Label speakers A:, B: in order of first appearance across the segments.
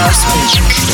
A: house music.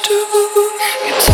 A: to you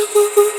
A: Turn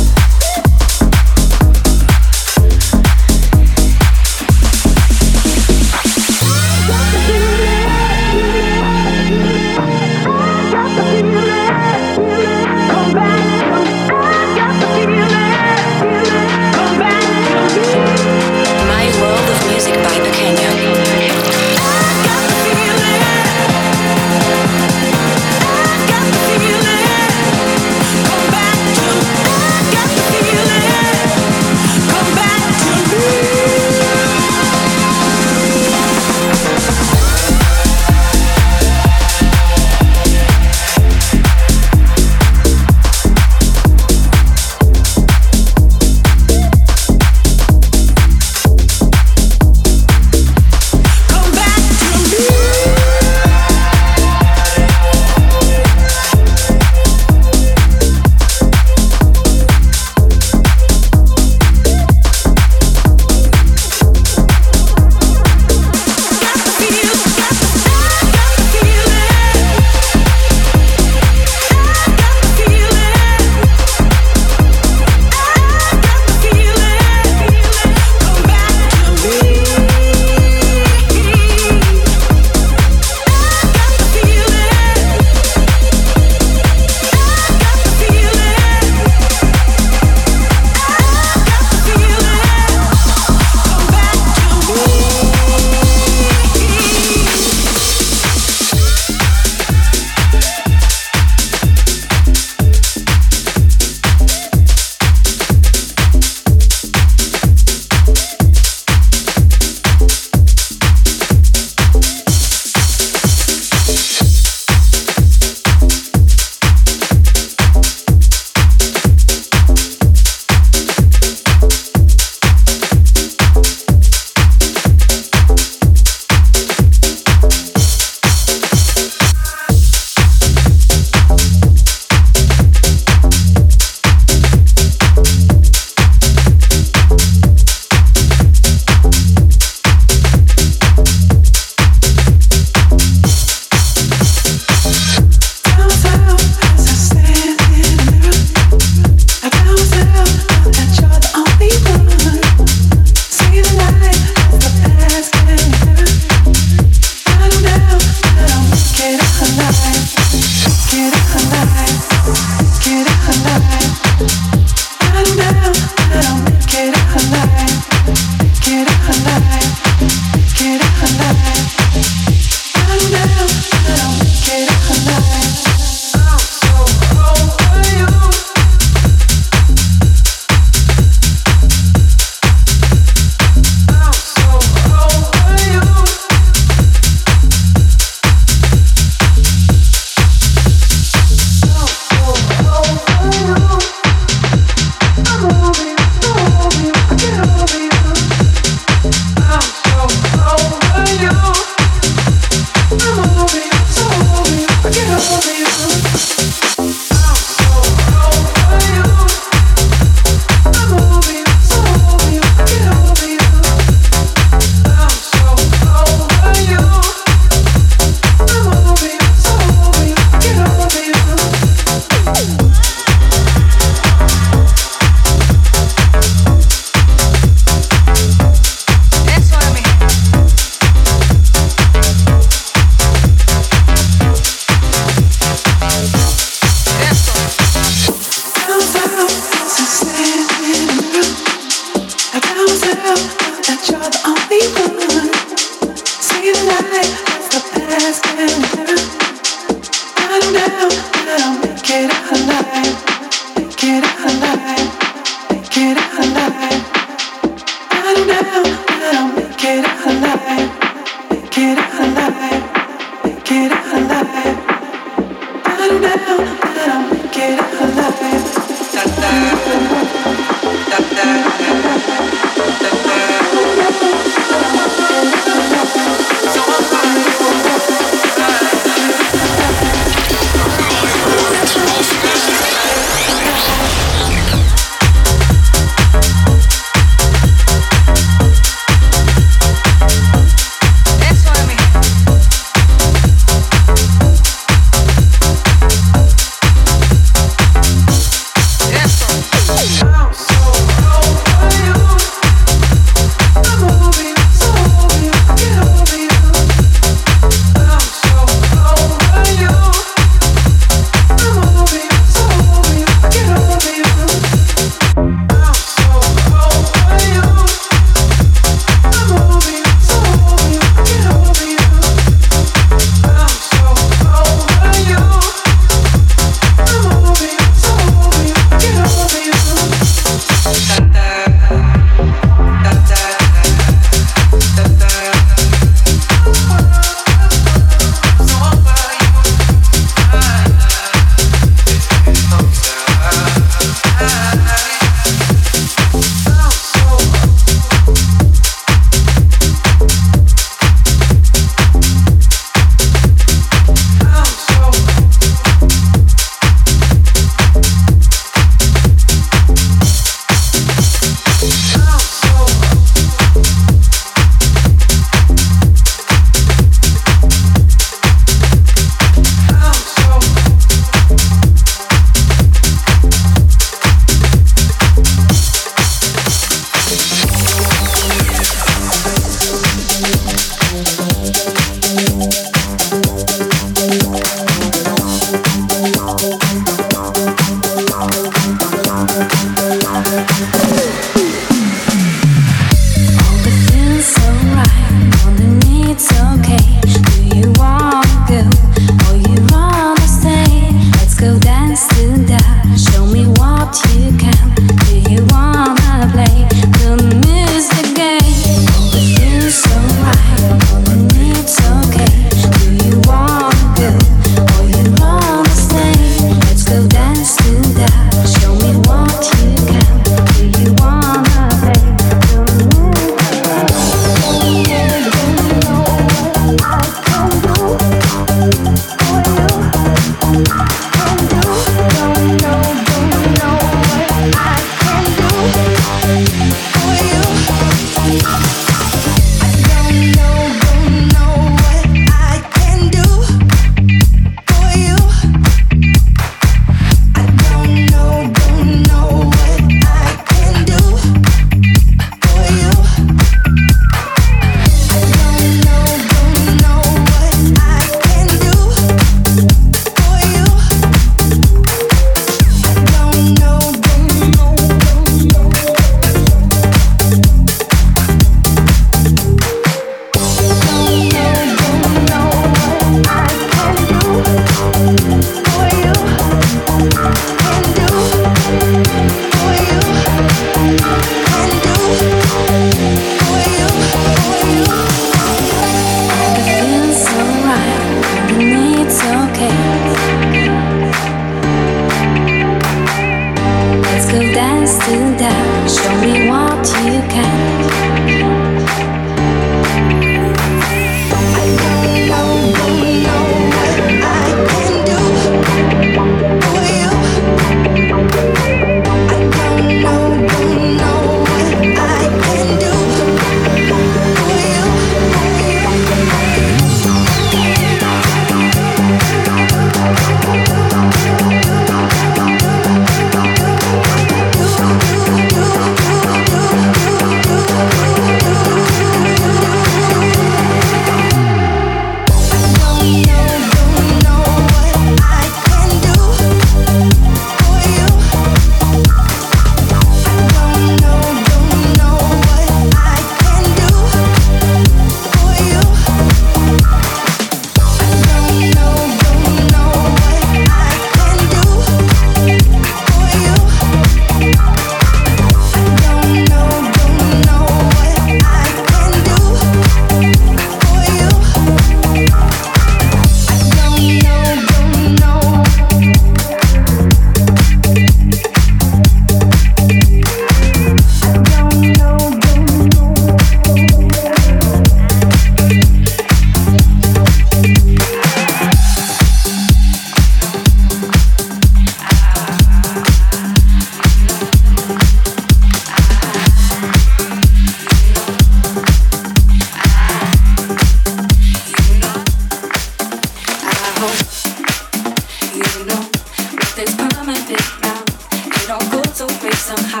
B: melts away somehow.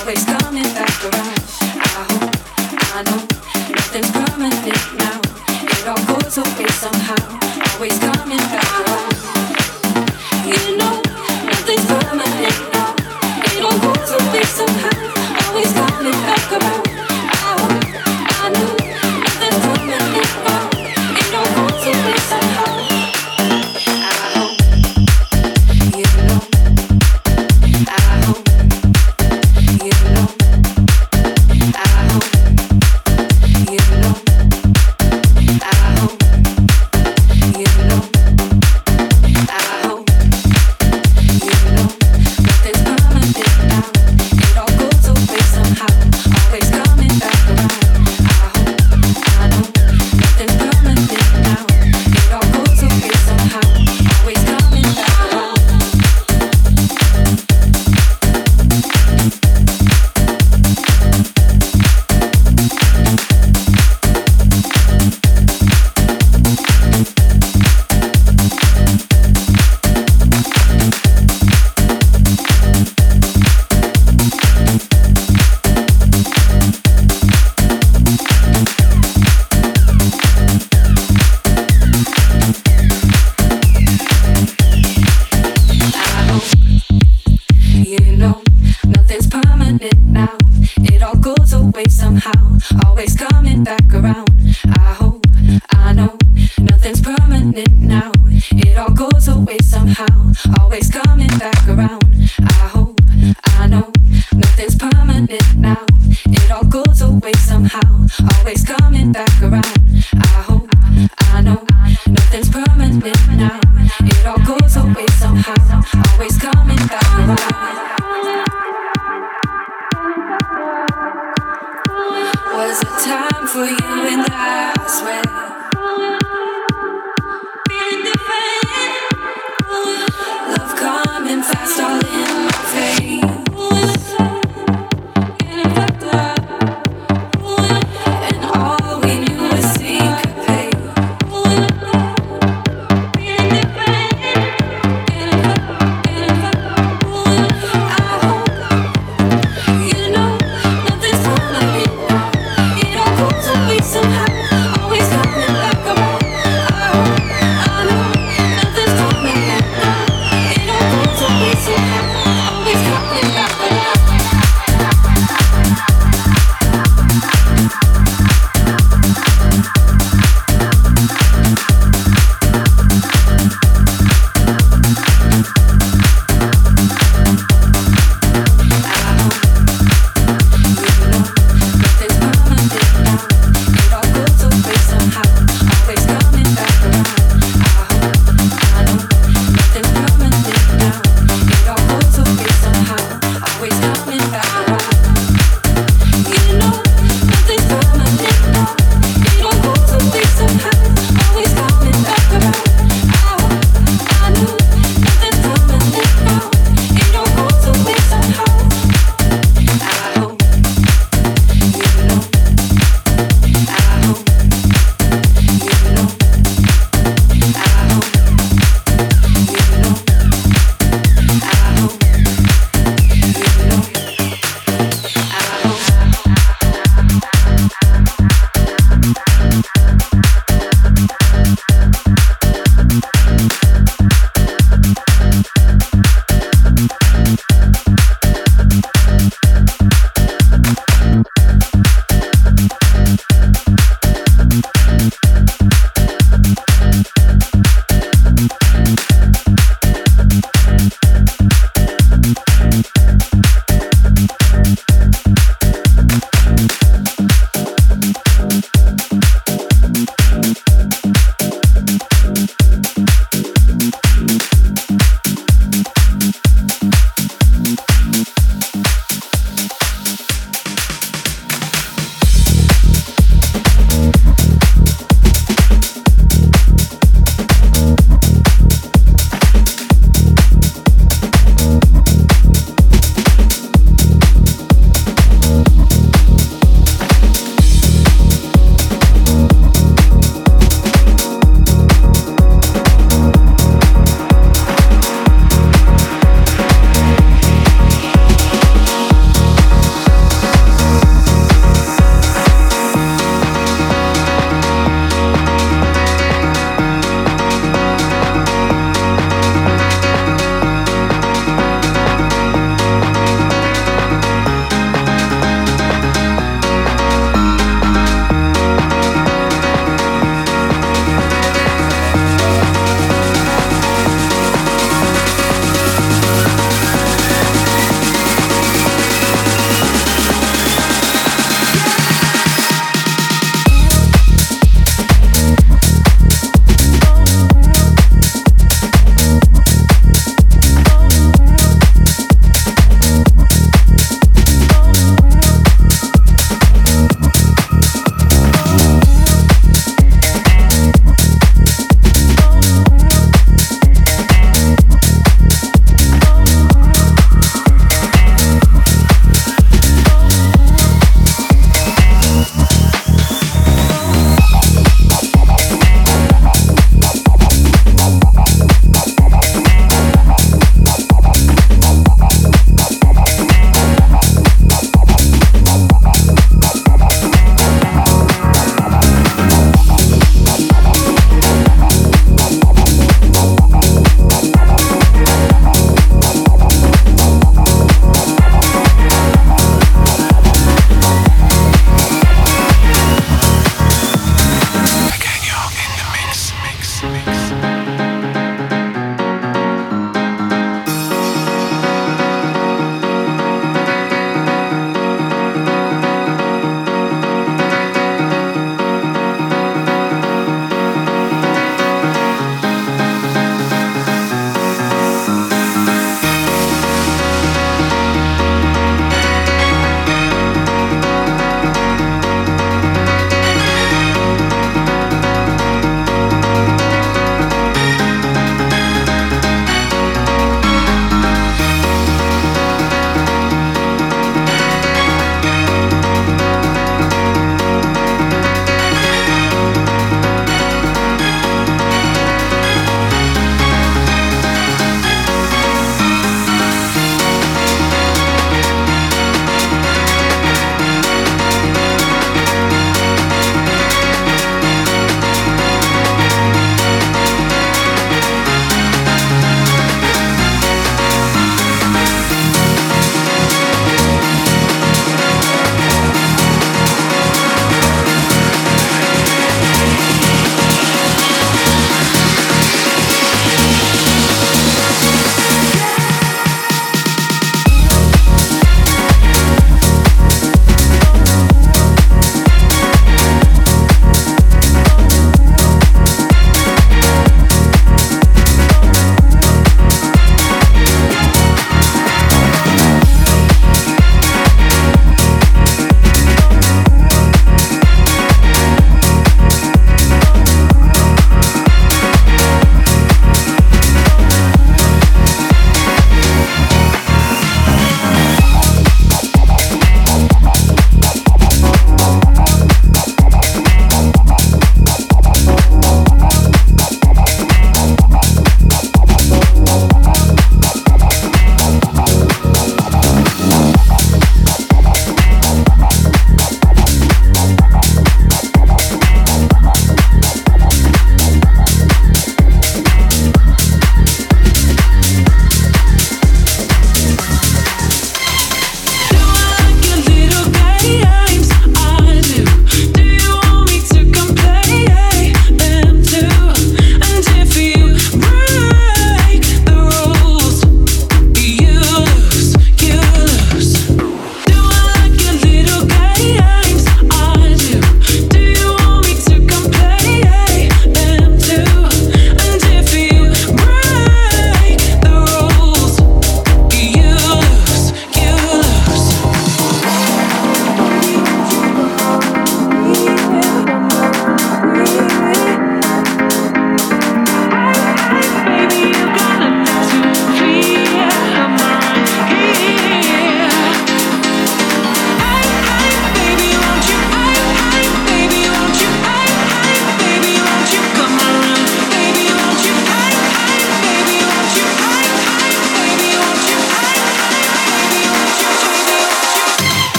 B: Always coming back around. I hope, I know, nothing's permanent now. It all goes away somehow. Always coming back.